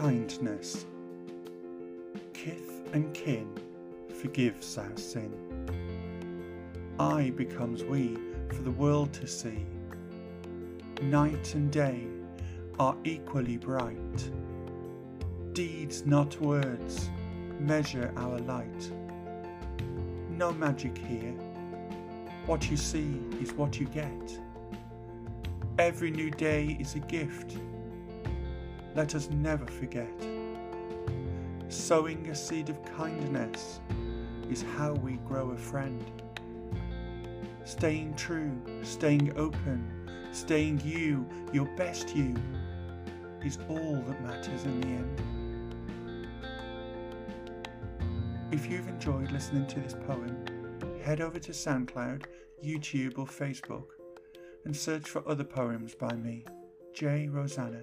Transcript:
kindness. Kith and kin forgives our sin. I becomes we for the world to see. Night and day are equally bright. Deeds, not words, measure our light. No magic here. What you see is what you get. Every new day is a gift. Let us never forget. Sowing a seed of kindness is how we grow a friend. Staying true, staying open, staying you, your best you, is all that matters in the end. If you've enjoyed listening to this poem, head over to SoundCloud, YouTube, or Facebook and search for other poems by me, J. Rosanna.